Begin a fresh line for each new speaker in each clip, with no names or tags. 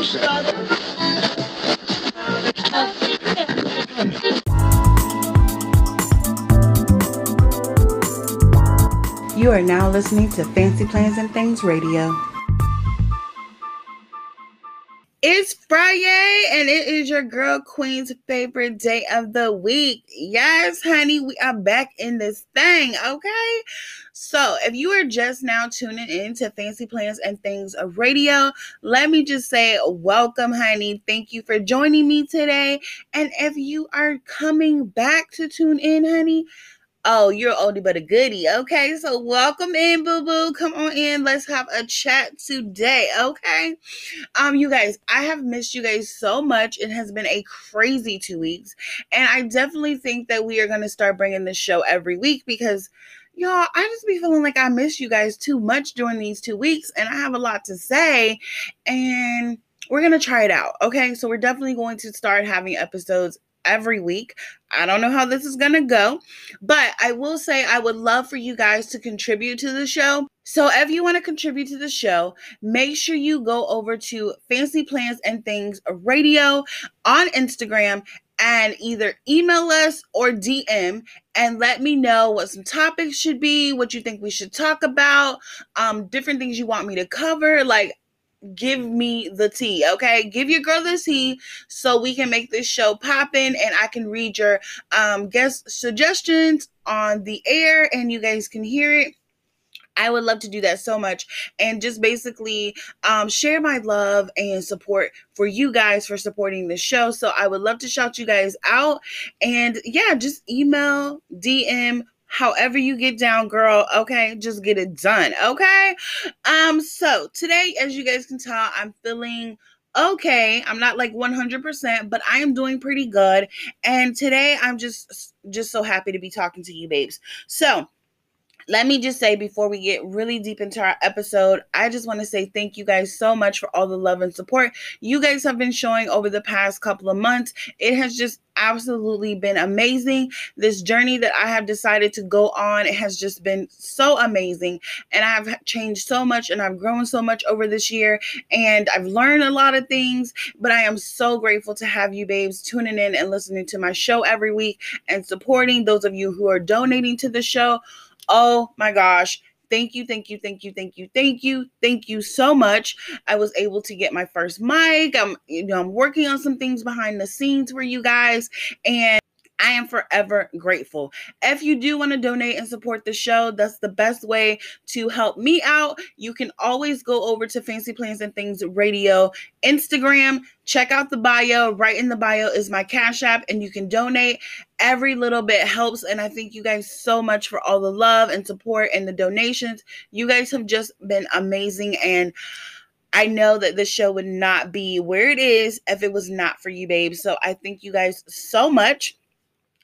You are now listening to Fancy Plans and Things Radio. Friday and it is your girl Queen's favorite day of the week. Yes, honey, we are back in this thing, okay? So, if you are just now tuning in to Fancy Plans and Things Radio, let me just say welcome, honey. Thank you for joining me today. And if you are coming back to tune in, honey, Oh, you're oldie but a goodie. Okay, so welcome in, boo boo. Come on in. Let's have a chat today. Okay, um, you guys, I have missed you guys so much. It has been a crazy two weeks, and I definitely think that we are going to start bringing this show every week because y'all, I just be feeling like I miss you guys too much during these two weeks, and I have a lot to say, and we're gonna try it out. Okay, so we're definitely going to start having episodes every week. I don't know how this is going to go, but I will say I would love for you guys to contribute to the show. So if you want to contribute to the show, make sure you go over to Fancy Plans and Things Radio on Instagram and either email us or DM and let me know what some topics should be, what you think we should talk about, um, different things you want me to cover. Like, give me the tea, okay? Give your girl the tea so we can make this show poppin' and I can read your um guest suggestions on the air and you guys can hear it. I would love to do that so much and just basically um, share my love and support for you guys for supporting the show. So I would love to shout you guys out and yeah, just email, DM, however you get down girl okay? Just get it done okay? Um so today as you guys can tell i'm feeling okay. I'm not like 100% but i am doing pretty good. And today i'm just just so happy to be talking to you babes. So let me just say before we get really deep into our episode, I just want to say thank you guys so much for all the love and support you guys have been showing over the past couple of months. It has just absolutely been amazing. This journey that I have decided to go on, it has just been so amazing. And I've changed so much and I've grown so much over this year and I've learned a lot of things. But I am so grateful to have you, babes, tuning in and listening to my show every week and supporting those of you who are donating to the show. Oh my gosh. Thank you, thank you, thank you, thank you, thank you, thank you so much. I was able to get my first mic. I'm, you know, I'm working on some things behind the scenes for you guys, and I am forever grateful. If you do want to donate and support the show, that's the best way to help me out. You can always go over to Fancy Plans and Things Radio Instagram. Check out the bio. Right in the bio is my Cash App, and you can donate. Every little bit helps. And I thank you guys so much for all the love and support and the donations. You guys have just been amazing. And I know that this show would not be where it is if it was not for you, babe. So I thank you guys so much.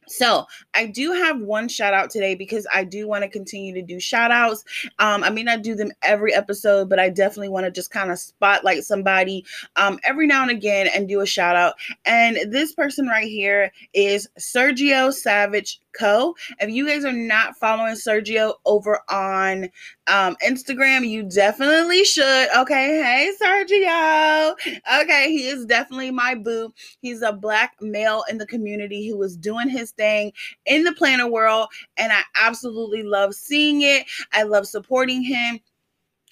So I do have one shout out today because I do want to continue to do shout outs. Um, I may not do them every episode, but I definitely want to just kind of spotlight somebody um, every now and again and do a shout out. And this person right here is Sergio Savage Co. If you guys are not following Sergio over on um, Instagram, you definitely should. Okay, hey Sergio. Okay, he is definitely my boo. He's a black male in the community who is doing his thing in the planner world, and I absolutely love seeing it. I love supporting him.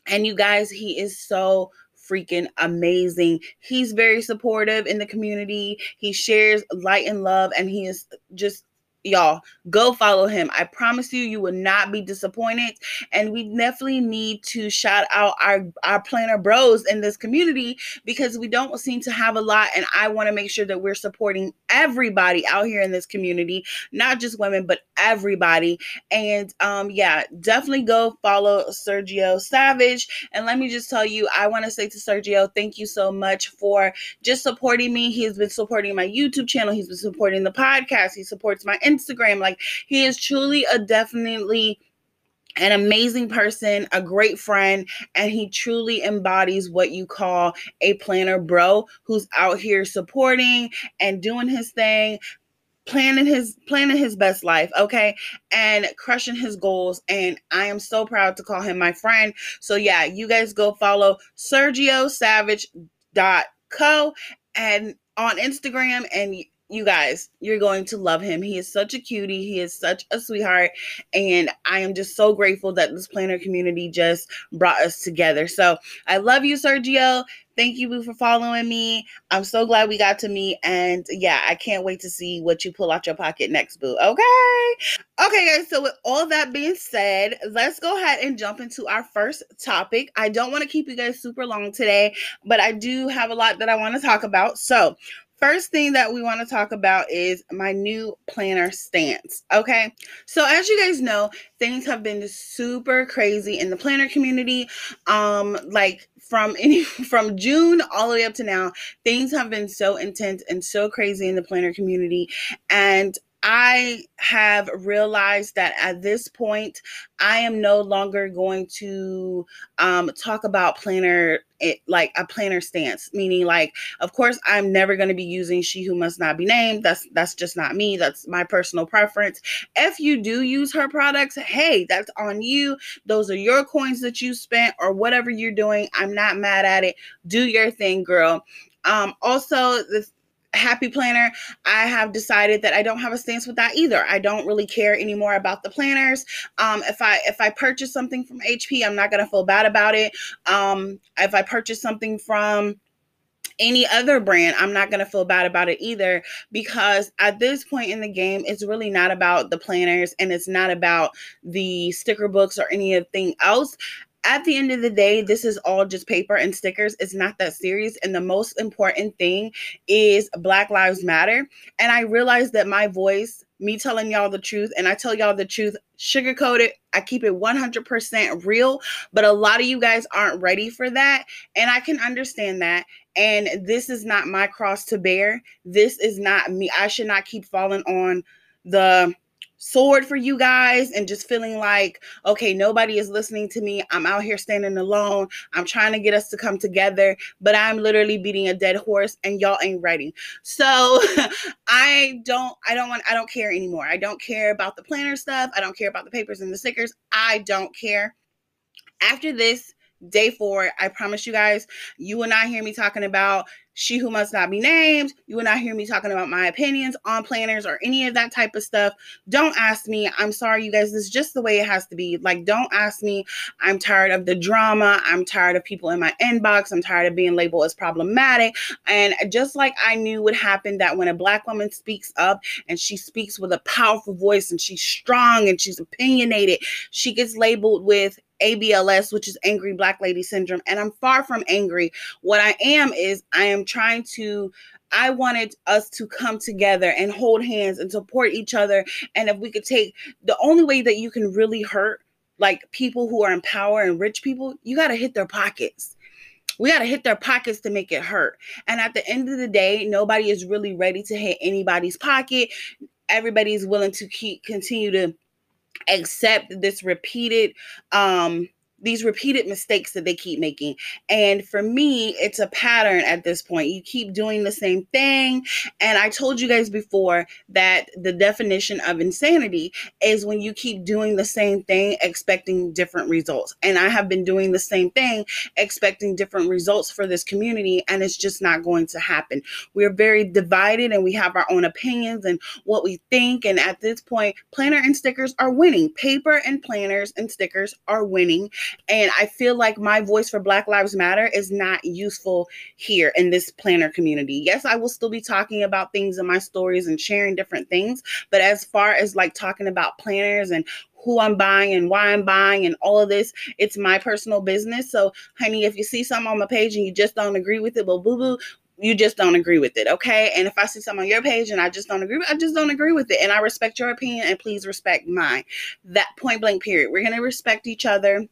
And you guys, he is so freaking amazing. He's very supportive in the community. He shares light and love, and he is just y'all go follow him. I promise you you will not be disappointed. And we definitely need to shout out our our planner bros in this community because we don't seem to have a lot and i want to make sure that we're supporting everybody out here in this community not just women but everybody. And um yeah definitely go follow sergio savage. And let me just tell you i want to say to sergio thank you so much for just supporting me. He has been supporting my youtube channel. He's been supporting the podcast. He supports my Instagram. Like he is truly a definitely an amazing person, a great friend, and he truly embodies what you call a planner bro who's out here supporting and doing his thing, planning his planning his best life okay and crushing his goals and i am so proud to call him my friend so yeah you guys go follow sergio savage dot Co. and on Instagram and you guys, you're going to love him. He is such a cutie. He is such a sweetheart. And I am just so grateful that this planner community just brought us together. So I love you, Sergio. Thank you, Boo, for following me. I'm so glad we got to meet. And yeah, I can't wait to see what you pull out your pocket next, Boo. Okay. Okay, guys. So, with all that being said, let's go ahead and jump into our first topic. I don't want to keep you guys super long today, but I do have a lot that I want to talk about. So, first thing that we want to talk about is my new planner stance. Okay. So as you guys know, things have been super crazy in the planner community. Um, like from any from June all the way up to now, things have been so intense and so crazy in the planner community. And I have realized that at this point, I am no longer going to um, talk about planner it like a planner stance, meaning like, of course, I'm never going to be using "she who must not be named." That's that's just not me. That's my personal preference. If you do use her products, hey, that's on you. Those are your coins that you spent or whatever you're doing. I'm not mad at it. Do your thing, girl. Um, also, the happy planner i have decided that i don't have a stance with that either. I don't really care anymore about the planners. Um, if i if i purchase something from hp i'm not to feel bad about it. Um, if i purchase something from any other brand, I'm not going to feel bad about it either because at this point in the game, it's really not about the planners and it's not about the sticker books or anything else at the end of the day, this is all just paper and stickers. It's not that serious. And the most important thing is Black Lives Matter. And I realized that my voice, me telling y'all the truth, and I tell y'all the truth, sugarcoat it. I keep it 100% real. But a lot of you guys aren't ready for that. And I can understand that. And this is not my cross to bear. This is not me. I should not keep falling on the sword for you guys and just feeling like, okay, nobody is listening to me. I'm out here standing alone. I'm trying to get us to come together, but I'm literally beating a dead horse and y'all ain't ready. So I don't, I don't want, I don't care anymore. I don't care about the planner stuff. I don't care about the papers and the stickers. I don't care. After this, day four, I promise you guys, you will not hear me talking about she who must not be named. You will not hear me talking about my opinions on planners or any of that type of stuff. Don't ask me. I'm sorry, you guys. This is just the way it has to be. Like, don't ask me. I'm tired of the drama. I'm tired of people in my inbox. I'm tired of being labeled as problematic. And just like I knew would happen that when a black woman speaks up and she speaks with a powerful voice and she's strong and she's opinionated, she gets labeled with ABLS, which is angry black lady syndrome. And I'm far from angry. What I am is I am trying to I wanted us to come together and hold hands and support each other. And if we could take the only way that you can really hurt like people who are in power and rich people, you got to hit their pockets. We got to hit their pockets to make it hurt. And at the end of the day, nobody is really ready to hit anybody's pocket. Everybody's willing to keep continue to accept this repeated um these repeated mistakes that they keep making. And for me, it's a pattern at this point. You keep doing the same thing. And I told you guys before that the definition of insanity is when you keep doing the same thing, expecting different results. And I have been doing the same thing, expecting different results for this community. And it's just not going to happen. We're very divided and we have our own opinions and what we think. And at this point, planner and stickers are winning. Paper and planners and stickers are winning. And I feel like my voice for Black Lives Matter is not useful here in this planner community. Yes, I will still be talking about things in my stories and sharing different things. But as far as like talking about planners and who I'm buying and why I'm buying and all of this. It's my personal business. So, honey, if you see something on my page and you just don't agree with it, well, boo boo, you just don't agree with it, okay? And if I see something on your page and I just don't agree, I just don't agree with it. And I respect your opinion and please respect mine. That point blank period. We're gonna respect each other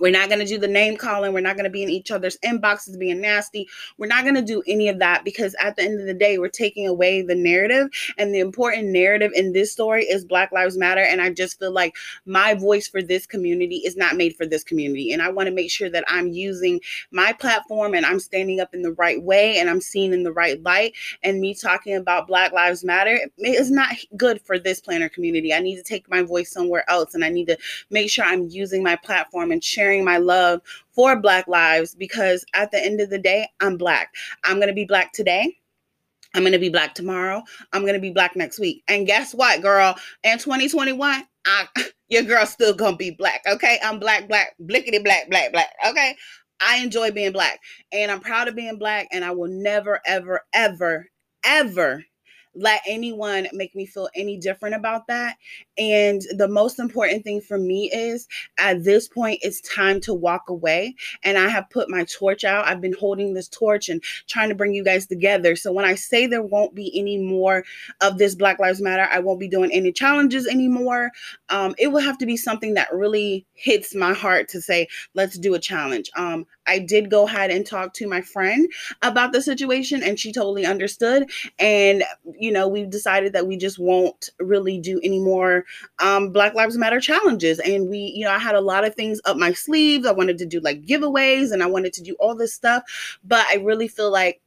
we're not going to do the name calling. We're not going to be in each other's inboxes being nasty. We're not going to do any of that because at the end of the day, we're taking away the narrative. And the important narrative in this story is Black Lives Matter. And I just feel like my voice for this community is not made for this community. And I want to make sure that I'm using my platform and I'm standing up in the right way and I'm seen in the right light. And me talking about Black Lives Matter is not good for this planner community. I need to take my voice somewhere else and I need to make sure I'm using my platform and sharing my love for Black lives because at the end of the day, I'm Black. I'm going to be Black today. I'm going to be black tomorrow. I'm going to be black next week. And guess what, girl? In 2021, I, your girl's still going to be black. Okay. I'm black, black, blickety black, black, black. Okay. I enjoy being black and I'm proud of being black. And I will never, ever, ever, ever let anyone make me feel any different about that. And the most important thing for me is at this point, it's time to walk away. And I have put my torch out. I've been holding this torch and trying to bring you guys together. So when I say there won't be any more of this Black Lives Matter, I won't be doing any challenges anymore. Um, it will have to be something that really hits my heart to say, let's do a challenge. Um, I did go ahead and talk to my friend about the situation, and she totally understood. And, you know, we decided that we just won't really do any more um, Black Lives Matter challenges. And we, you know, I had a lot of things up my sleeves. I wanted to do like giveaways and I wanted to do all this stuff. But I really feel like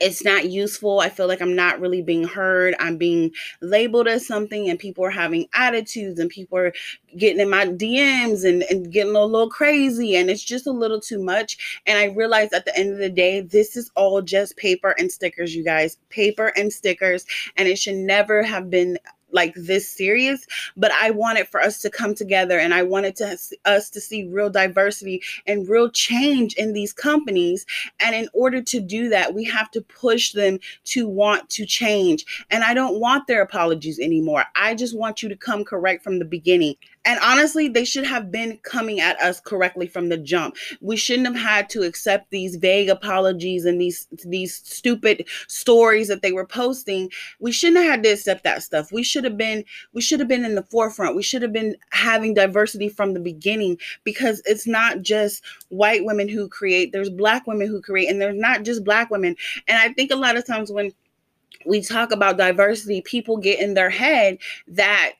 it's not useful. I feel like I'm not really being heard. I'm being labeled as something, and people are having attitudes, and people are getting in my DMs and, and getting a little crazy, and it's just a little too much. And I realized at the end of the day, this is all just paper and stickers, you guys. Paper and stickers, and it should never have been like this serious but i wanted for us to come together and i wanted to us to see real diversity and real change in these companies. And in order to do that we have to push them to want to change. And i don't want their apologies anymore. I just want you to come correct from the beginning and honestly, they should have been coming at us correctly from the jump. We shouldn't have had to accept these vague apologies and these these stupid stories that they were posting. We shouldn't have had to accept that stuff. We should have been we should have been in the forefront. We should have been having diversity from the beginning because it's not just white women who create. There's black women who create and there's not just black women. And I think a lot of times when we talk about diversity, people get in their head that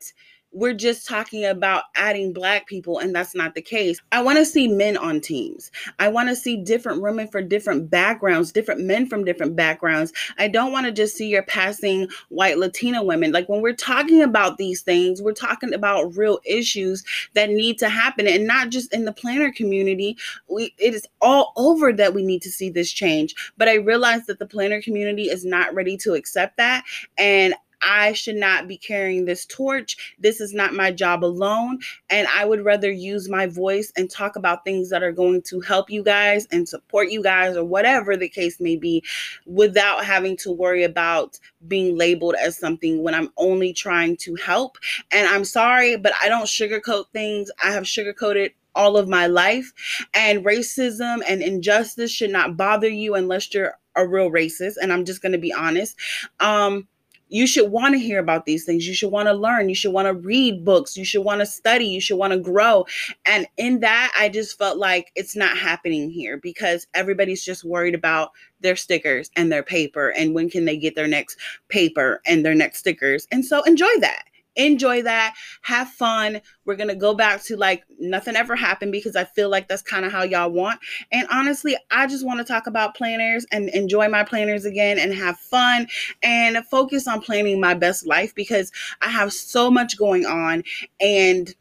we're just talking about adding black people and that's not the case. I want to see men on teams. I want to see different women for different backgrounds different men from different backgrounds. I don't want to just see your passing white latina women. Like when we're talking about these things we're talking about real issues that need to happen and not just in the planner community. We it is all over that we need to see this change but i realize that the planner community is not ready to accept that and I should not be carrying this torch. This is not my job alone. And I would rather use my voice and talk about things that are going to help you guys and support you guys or whatever the case may be without having to worry about being labeled as something when I'm only trying to help. And I'm sorry, but I don't sugarcoat things. I have sugarcoated all of my life. And racism and injustice should not bother you unless you're a real racist. And I'm just going to be honest. Um, you should want to hear about these things. You should want to learn. You should want to read books. You should want to study. You should want to grow. And in that, I just felt like it's not happening here because everybody's just worried about their stickers and their paper and when can they get their next paper and their next stickers. And so enjoy that enjoy that have fun. We're gonna go back to like nothing ever happened because i feel like that's kind of how y'all want. And honestly i just want to talk about planners and enjoy my planners again and have fun and focus on planning my best life because i have so much going on. And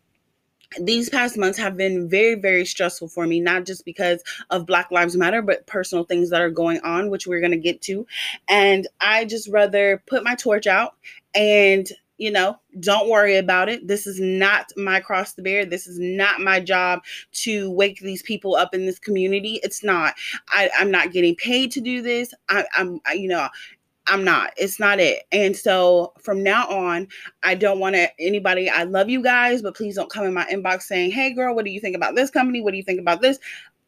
these past months have been very very stressful for me not just because of black lives matter but personal things that are going on which we're going to get to. And i just rather put my torch out and you know, don't worry about it. This is not my cross to bear. This is not my job to wake these people up in this community. It's not. I, I'm not getting paid to do this. I, I'm, I, you know, I'm not. It's not it. And so from now on, I don't want to anybody. I love you guys, but please don't come in my inbox saying, "Hey, girl, what do you think about this company? What do you think about this?"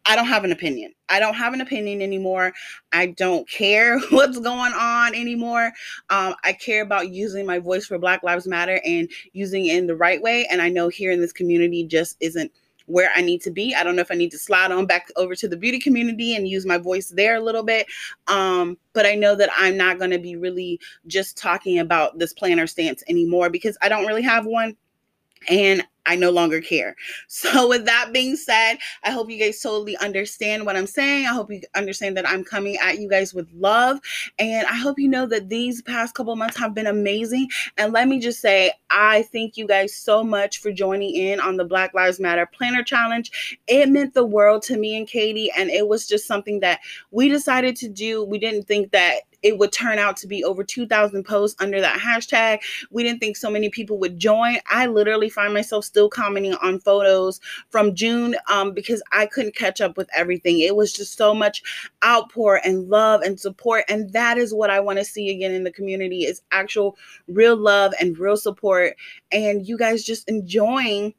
I don't have an opinion. I don't have an opinion anymore. I don't care what's going on anymore. Um, I care about using my voice for Black Lives Matter and using it in the right way. And I know here in this community just isn't where I need to be. I don't know if I need to slide on back over to the beauty community and use my voice there a little bit. Um, but I know that I'm not going to be really just talking about this planner stance anymore because I don't really have one and I no longer care. So, with that being said, I hope you guys totally understand what I'm saying. I hope you understand that I'm coming at you guys with love. And I hope you know that these past couple months have been amazing. And let me just say, I thank you guys so much for joining in on the Black Lives Matter Planner Challenge. It meant the world to me and Katie. And it was just something that we decided to do. We didn't think that it would turn out to be over 2,000 posts under that hashtag. We didn't think so many people would join. I literally find myself still commenting on photos from June um, because I couldn't catch up with everything. It was just so much outpour and love and support. And that is what I want to see again in the community is actual real love and real support. And you guys just enjoying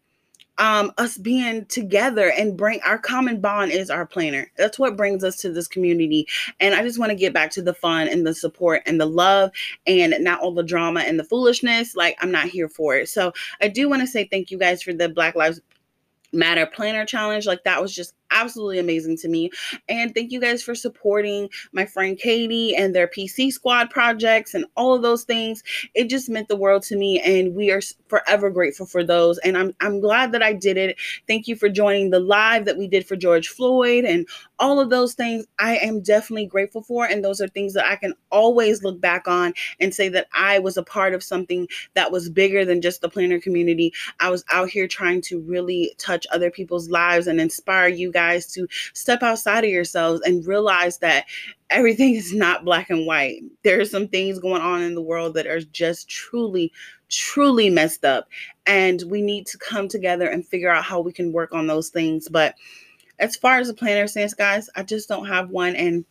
um, us being together and bring our common bond is our planner. That's what brings us to this community. And I just want to get back to the fun and the support and the love and not all the drama and the foolishness. Like, I'm not here for it. So, I do want to say thank you guys for the Black Lives Matter Planner Challenge. Like, that was just absolutely amazing to me. And thank you guys for supporting my friend Katie and their PC squad projects and all of those things. It just meant the world to me and we are forever grateful for those. And I'm I'm glad that I did it. Thank you for joining the live that we did for George Floyd and all of those things I am definitely grateful for and those are things that I can always look back on and say that I was a part of something that was bigger than just the planner community. I was out here trying to really touch other people's lives and inspire you guys to step outside of yourselves and realize that everything is not black and white. There are some things going on in the world that are just truly, truly messed up. And we need to come together and figure out how we can work on those things. But as far as a planner sense, guys, I just don't have one. And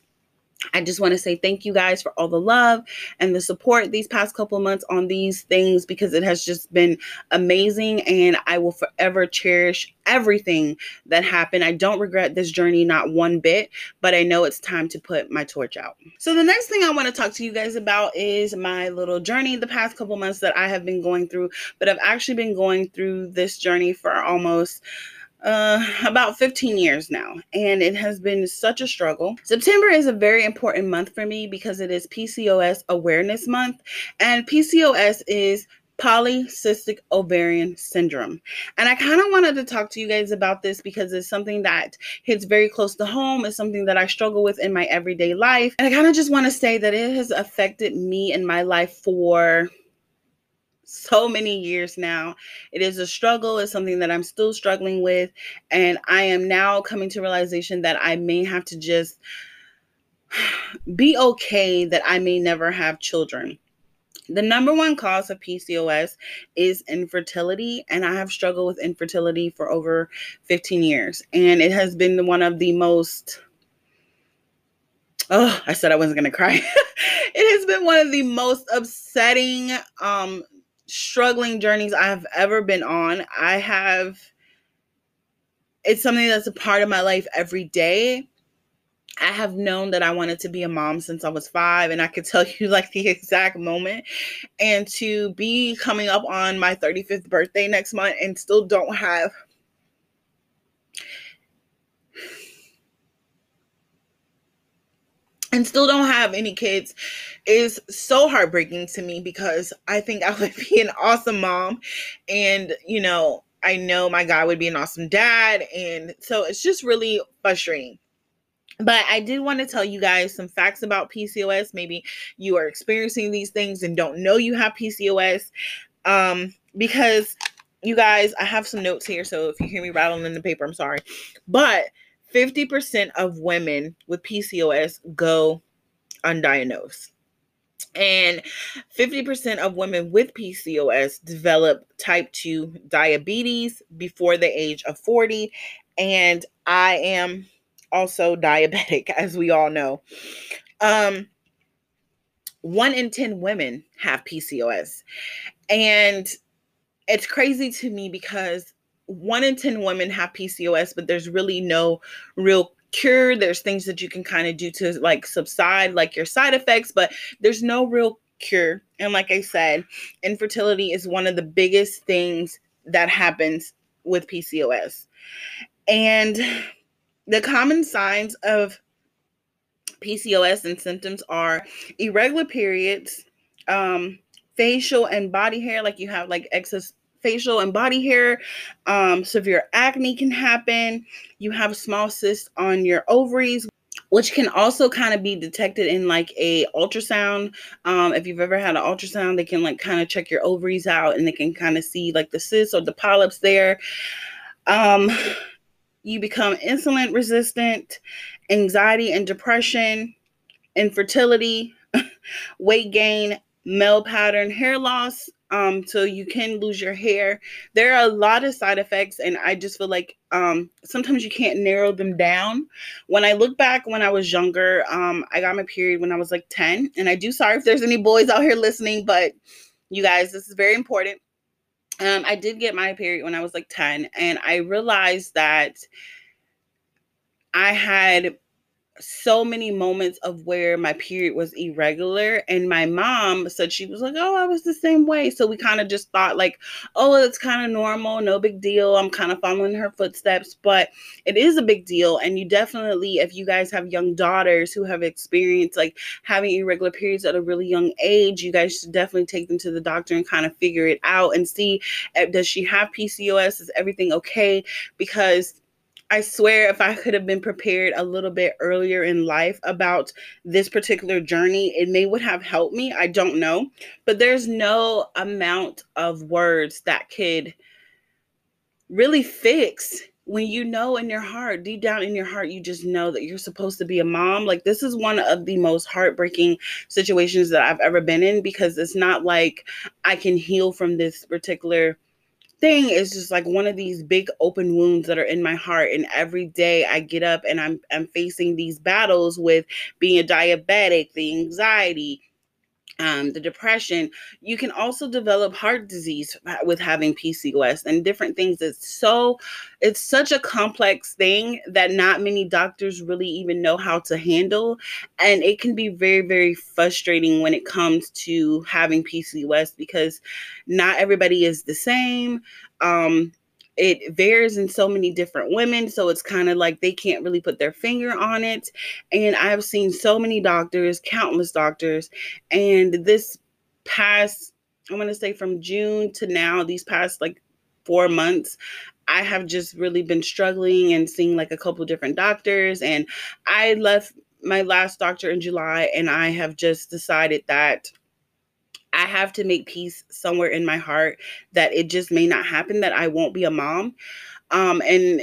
I just want to say thank you guys for all the love and the support these past couple months on these things because it has just been amazing and I will forever cherish everything that happened. I don't regret this journey not one bit, but I know it's time to put my torch out. So the next thing I want to talk to you guys about is my little journey the past couple months that I have been going through, but I've actually been going through this journey for almost uh, about 15 years now, and it has been such a struggle. September is a very important month for me because it is PCOS Awareness Month, and PCOS is polycystic ovarian syndrome. And I kind of wanted to talk to you guys about this because it's something that hits very close to home. It's something that I struggle with in my everyday life. And I kind of just want to say that it has affected me in my life for so many years now. It is a struggle, it's something that I'm still struggling with. And I am now coming to realization that I may have to just be okay that I may never have children. The number one cause of PCOS is infertility, and I have struggled with infertility for over 15 years. And it has been one of the most oh i said i wasn't going to cry it has been one of the most upsetting um struggling journeys I have ever been on. I have, it's something that's a part of my life every day. I have known that I wanted to be a mom since I was five, and I could tell you like the exact moment. And to be coming up on my 35th birthday next month and still don't have and still don't have any kids is so heartbreaking to me because I think I would be an awesome mom. And, you know, I know my guy would be an awesome dad. And so it's just really frustrating. But I did want to tell you guys some facts about PCOS. Maybe you are experiencing these things and don't know you have PCOS. Um, because you guys, I have some notes here. So if you hear me rattling in the paper, I'm sorry. But 50% of women with PCOS go undiagnosed. And 50% of women with PCOS develop type 2 diabetes before the age of 40. And I am also diabetic, as we all know. Um, one in 10 women have PCOS. And it's crazy to me because one in 10 women have PCOS, but there's really no real cure. There's things that you can kind of do to like subside like your side effects, but there's no real cure. And like I said, infertility is one of the biggest things that happens with PCOS. And the common signs of PCOS and symptoms are irregular periods, um, facial and body hair, like you have like excess facial and body hair. Um, severe acne can happen. You have small cysts on your ovaries, which can also kind of be detected in like a ultrasound um, if you've ever had an ultrasound they can like kind of check your ovaries out and they can kind of see like the cysts or the polyps there um, you become insulin resistant anxiety and depression infertility weight gain male pattern hair loss um so you can lose your hair. There are a lot of side effects and i just feel like um sometimes you can't narrow them down. When i look back when i was younger um i got my period when i was like 10 and i do sorry if there's any boys out here listening but you guys this is very important. Um i did get my period when i was like 10 and i realized that i had so many moments of where my period was irregular and my mom said she was like oh i was the same way. So we kind of just thought like oh it's kind of normal no big deal i'm kind of following her footsteps but it is a big deal and you definitely if you guys have young daughters who have experienced like having irregular periods at a really young age you guys should definitely take them to the doctor and kind of figure it out and see eh, does she have pcos is everything okay? Because I swear, if I could have been prepared a little bit earlier in life about this particular journey, it may would have helped me. I don't know, but there's no amount of words that could really fix when you know in your heart, deep down in your heart, you just know that you're supposed to be a mom. Like, this is one of the most heartbreaking situations that I've ever been in because it's not like I can heal from this particular thing is just like one of these big open wounds that are in my heart and every day I get up and I'm I'm facing these battles with being a diabetic, the anxiety, um, the depression, you can also develop heart disease with having PCOS and different things. It's so, it's such a complex thing that not many doctors really even know how to handle. And it can be very, very frustrating when it comes to having PCOS because not everybody is the same. Um, it varies in so many different women so it's kind of like they can't really put their finger on it. And i've seen so many doctors countless doctors and this past i'm going to say from june to now these past like 4 months I have just really been struggling and seeing like a couple different doctors. And I left my last doctor in July and I have just decided that I have to make peace somewhere in my heart that it just may not happen, that I won't be a mom. Um, and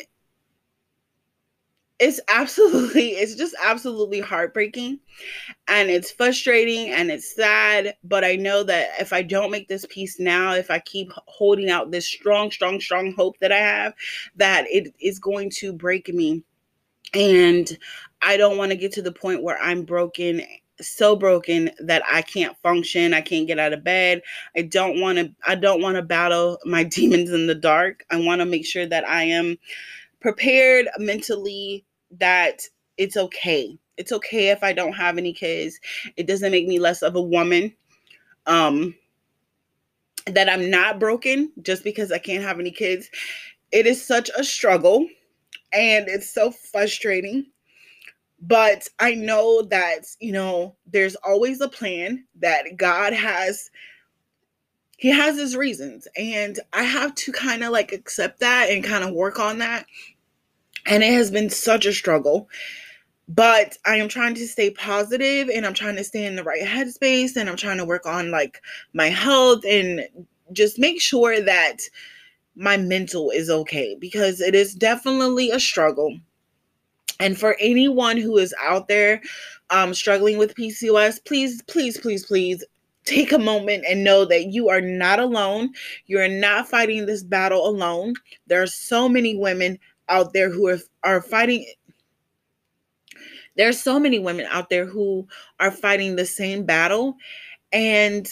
it's absolutely, it's just absolutely heartbreaking and it's frustrating and it's sad. But I know that if I don't make this peace now, if I keep holding out this strong, strong, strong hope that I have, that it is going to break me. And I don't want to get to the point where I'm broken so broken that I can't function. I can't get out of bed. I don't want to I don't want to battle my demons in the dark. I want to make sure that I am prepared mentally that it's okay. It's okay if I don't have any kids. It doesn't make me less of a woman. Um that I'm not broken just because I can't have any kids. It is such a struggle and it's so frustrating but I know that, you know, there's always a plan that God has he has his reasons and I have to kind of like accept that and kind of work on that. And it has been such a struggle. But I am trying to stay positive and I'm trying to stay in the right headspace and I'm trying to work on like my health and just make sure that my mental is okay because it is definitely a struggle and for anyone who is out there um, struggling with PCOS, please, please, please, please take a moment and know that you are not alone. You're not fighting this battle alone. There are so many women out there who are, are fighting. There are so many women out there who are fighting the same battle. And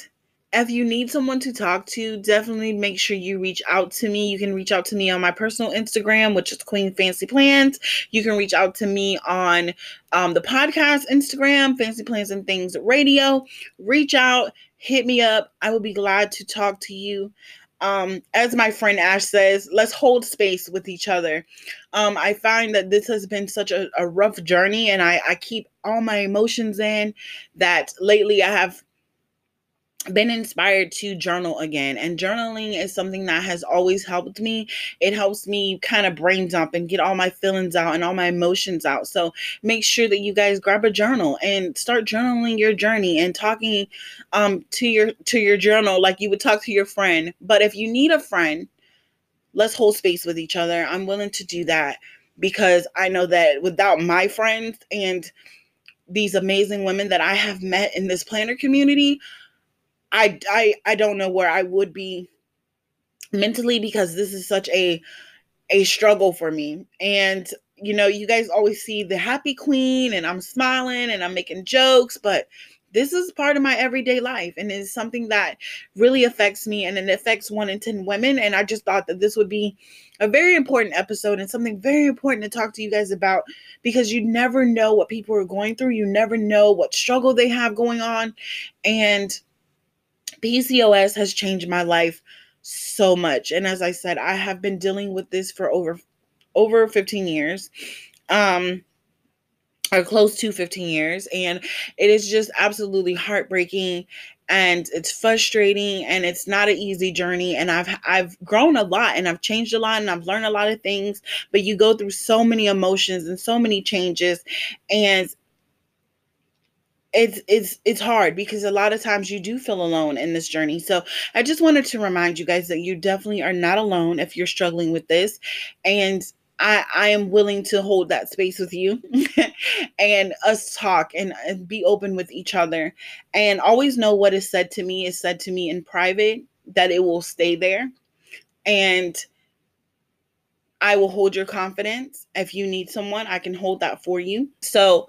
if you need someone to talk to, definitely make sure you reach out to me. You can reach out to me on my personal Instagram, which is Queen Fancy Plans. You can reach out to me on um, the podcast Instagram, Fancy Plans and Things Radio. Reach out, hit me up. I will be glad to talk to you. Um, as my friend Ash says, let's hold space with each other. Um, I find that this has been such a, a rough journey, and I, I keep all my emotions in that lately I have been inspired to journal again and journaling is something that has always helped me. It helps me kind of brain dump and get all my feelings out and all my emotions out. So make sure that you guys grab a journal and start journaling your journey and talking um to your to your journal like you would talk to your friend. But if you need a friend let's hold space with each other. I'm willing to do that because i know that without my friends and these amazing women that i have met in this planner community I I I don't know where I would be mentally because this is such a a struggle for me. And you know, you guys always see the happy queen and I'm smiling and I'm making jokes, but this is part of my everyday life and it's something that really affects me and it affects one in 10 women. And I just thought that this would be a very important episode and something very important to talk to you guys about because you never know what people are going through. You never know what struggle they have going on. And PCOS has changed my life so much. And as I said, I have been dealing with this for over over 15 years. Um or close to 15 years and it is just absolutely heartbreaking and it's frustrating and it's not an easy journey and I've I've grown a lot and I've changed a lot and I've learned a lot of things but you go through so many emotions and so many changes and it's it's it's hard because a lot of times you do feel alone in this journey. So I just wanted to remind you guys that you definitely are not alone if you're struggling with this and I, I am willing to hold that space with you and us talk and, and be open with each other and always know what is said to me is said to me in private that it will stay there and I will hold your confidence. If you need someone, I can hold that for you. So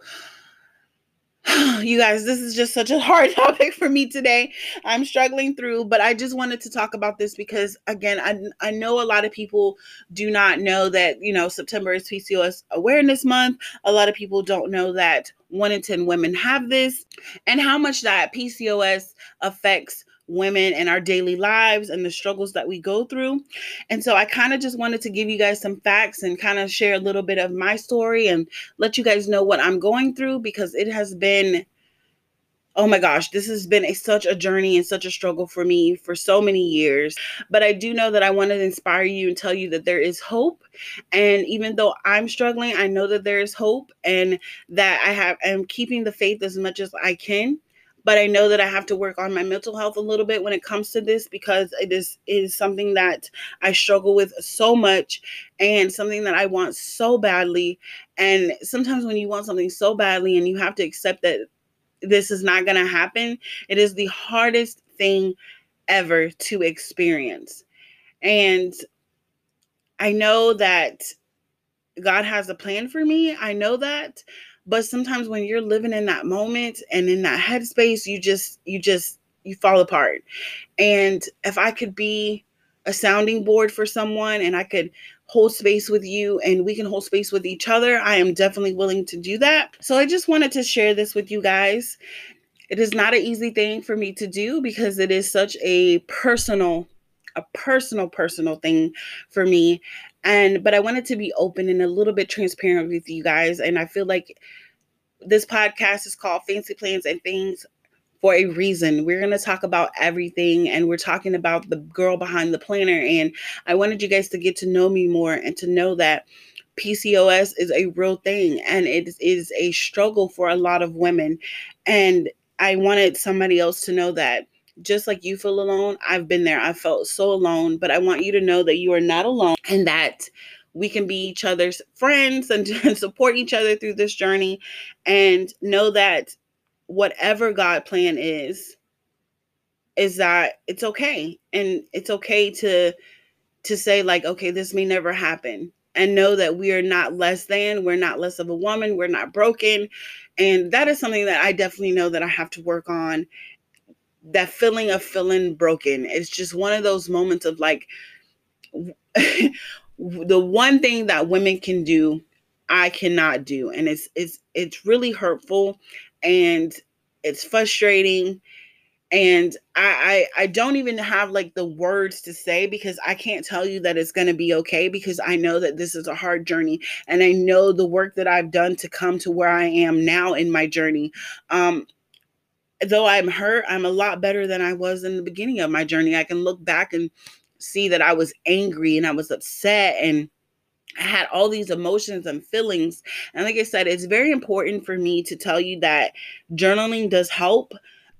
you guys, this is just such a hard topic for me today. I'm struggling through, but I just wanted to talk about this because, again, I, I know a lot of people do not know that, you know, September is PCOS Awareness Month. A lot of people don't know that one in 10 women have this and how much that PCOS affects women in our daily lives and the struggles that we go through. And so I kind of just wanted to give you guys some facts and kind of share a little bit of my story and let you guys know what I'm going through because it has been oh my gosh, this has been a, such a journey and such a struggle for me for so many years. But I do know that I want to inspire you and tell you that there is hope. And even though I'm struggling, I know that there is hope and that I have am keeping the faith as much as I can but I know that I have to work on my mental health a little bit when it comes to this because this is something that I struggle with so much and something that I want so badly. And sometimes when you want something so badly and you have to accept that this is not going to happen, it is the hardest thing ever to experience. And I know that God has a plan for me. I know that, but sometimes when you're living in that moment and in that headspace, you just, you just, you fall apart. And if I could be a sounding board for someone and I could hold space with you and we can hold space with each other, I am definitely willing to do that. So I just wanted to share this with you guys. It is not an easy thing for me to do because it is such a personal a personal personal thing for me and but I wanted to be open and a little bit transparent with you guys. And I feel like this podcast is called Fancy Plans and Things for a reason. We're going to talk about everything and we're talking about the girl behind the planner. And I wanted you guys to get to know me more and to know that PCOS is a real thing and it is a struggle for a lot of women. And I wanted somebody else to know that just like you feel alone, I've been there. I felt so alone, but I want you to know that you are not alone and that we can be each other's friends and, and support each other through this journey and know that whatever God plan is is that it's okay. And it's okay to to say like okay this may never happen. And know that we are not less than we're not less of a woman we're not broken. And that is something that I definitely know that I have to work on. That feeling of feeling broken. It's just one of those moments of like the one thing that women can do, I cannot do. And it's it's it's really hurtful and it's frustrating. And I, I I don't even have like the words to say because I can't tell you that it's gonna be okay because I know that this is a hard journey and I know the work that I've done to come to where I am now in my journey. Um though I'm hurt, I'm a lot better than I was in the beginning of my journey. I can look back and see that I was angry and I was upset and I had all these emotions and feelings. And like I said, it's very important for me to tell you that journaling does help.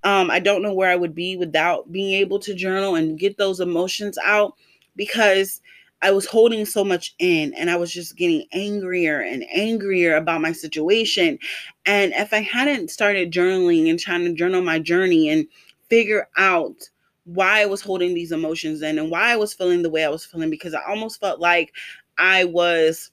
Um, I don't know where I would be without being able to journal and get those emotions out because I was holding so much in and I was just getting angrier and angrier about my situation. And if I hadn't started journaling and trying to journal my journey and figure out why I was holding these emotions in and why I was feeling the way I was feeling, because I almost felt like I was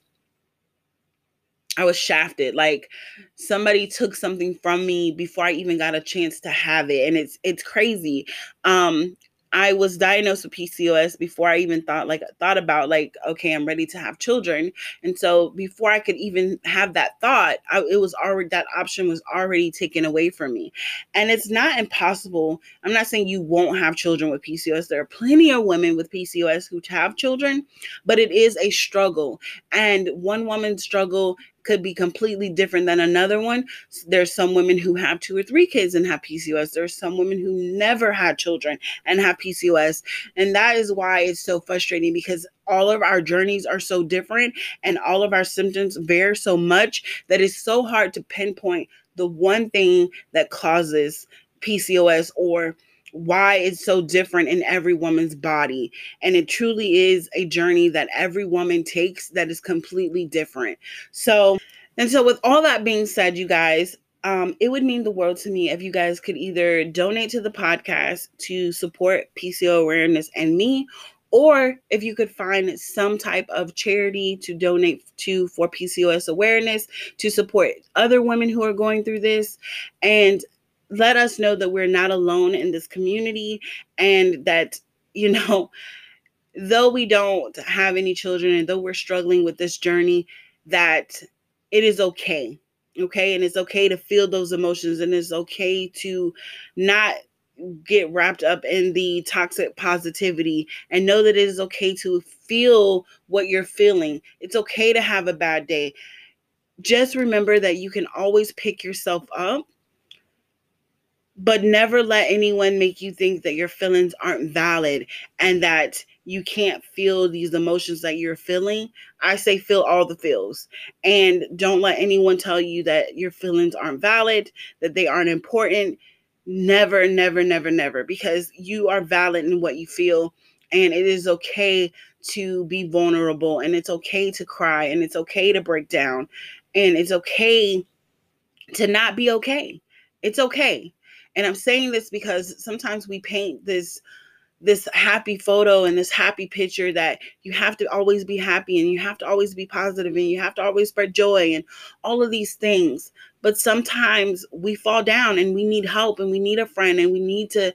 I was shafted. Like somebody took something from me before I even got a chance to have it. And it's it's crazy. Um I was diagnosed with PCOS before I even thought like thought about like okay I'm ready to have children. And so before I could even have that thought I, it was already that option was already taken away from me. And it's not impossible I'm not saying you won't have children with PCOS there are plenty of women with PCOS who have children but it is a struggle. And one woman's struggle could be completely different than another one. There's some women who have two or three kids and have PCOS. There's some women who never had children and have PCOS. And that is why it's so frustrating because all of our journeys are so different and all of our symptoms vary so much that it's so hard to pinpoint the one thing that causes PCOS or why it's so different in every woman's body. And it truly is a journey that every woman takes that is completely different. So, and so, with all that being said, you guys, um, it would mean the world to me if you guys could either donate to the podcast to support PCO awareness and me, or if you could find some type of charity to donate to for PCOS awareness to support other women who are going through this. And let us know that we're not alone in this community and that, you know, though we don't have any children and though we're struggling with this journey, that it is okay. Okay. And it's okay to feel those emotions and it's okay to not get wrapped up in the toxic positivity and know that it is okay to feel what you're feeling. It's okay to have a bad day. Just remember that you can always pick yourself up but never let anyone make you think that your feelings aren't valid and that you can't feel these emotions that you're feeling. I say feel all the feels and don't let anyone tell you that your feelings aren't valid, that they aren't important. Never, never, never, never, because you are valid in what you feel. And it is okay to be vulnerable and it's okay to cry and it's okay to break down and it's okay to not be okay. It's okay and I'm saying this because sometimes we paint this this happy photo and this happy picture that you have to always be happy and you have to always be positive and you have to always spread joy and all of these things. But sometimes we fall down and we need help and we need a friend and we need to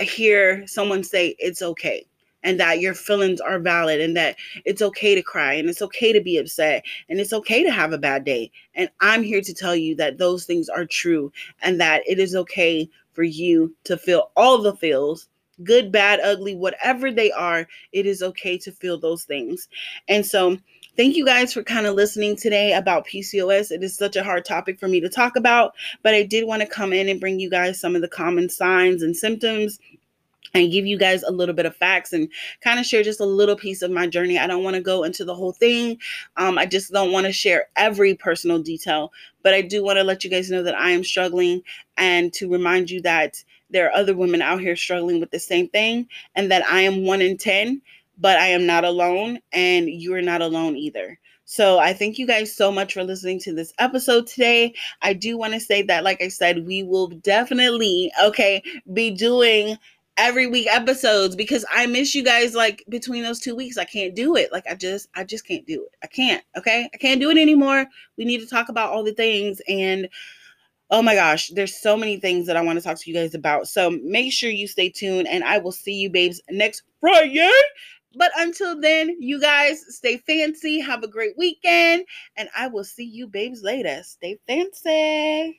hear someone say it's okay and that your feelings are valid and that it's okay to cry and it's okay to be upset and it's okay to have a bad day. And I'm here to tell you that those things are true and that it is okay for you to feel all the feels good, bad, ugly, whatever they are, it is okay to feel those things. And so, thank you guys for kind of listening today about PCOS. It is such a hard topic for me to talk about, but I did want to come in and bring you guys some of the common signs and symptoms and give you guys a little bit of facts and kind of share just a little piece of my journey. I don't want to go into the whole thing. Um, I just don't want to share every personal detail, but I do want to let you guys know that I am struggling and to remind you that there are other women out here struggling with the same thing and that I am one in 10, but I am not alone and you are not alone either. So I thank you guys so much for listening to this episode today. I do want to say that, like I said, we will definitely, okay, be doing every week episodes because I miss you guys like between those two weeks. I can't do it. Like I just I just can't do it. I can't. Okay. I can't do it anymore. We need to talk about all the things and oh my gosh, there's so many things that I want to talk to you guys about. So make sure you stay tuned and I will see you babes next Friday. But until then, you guys stay fancy, have a great weekend, and I will see you babes later. Stay fancy.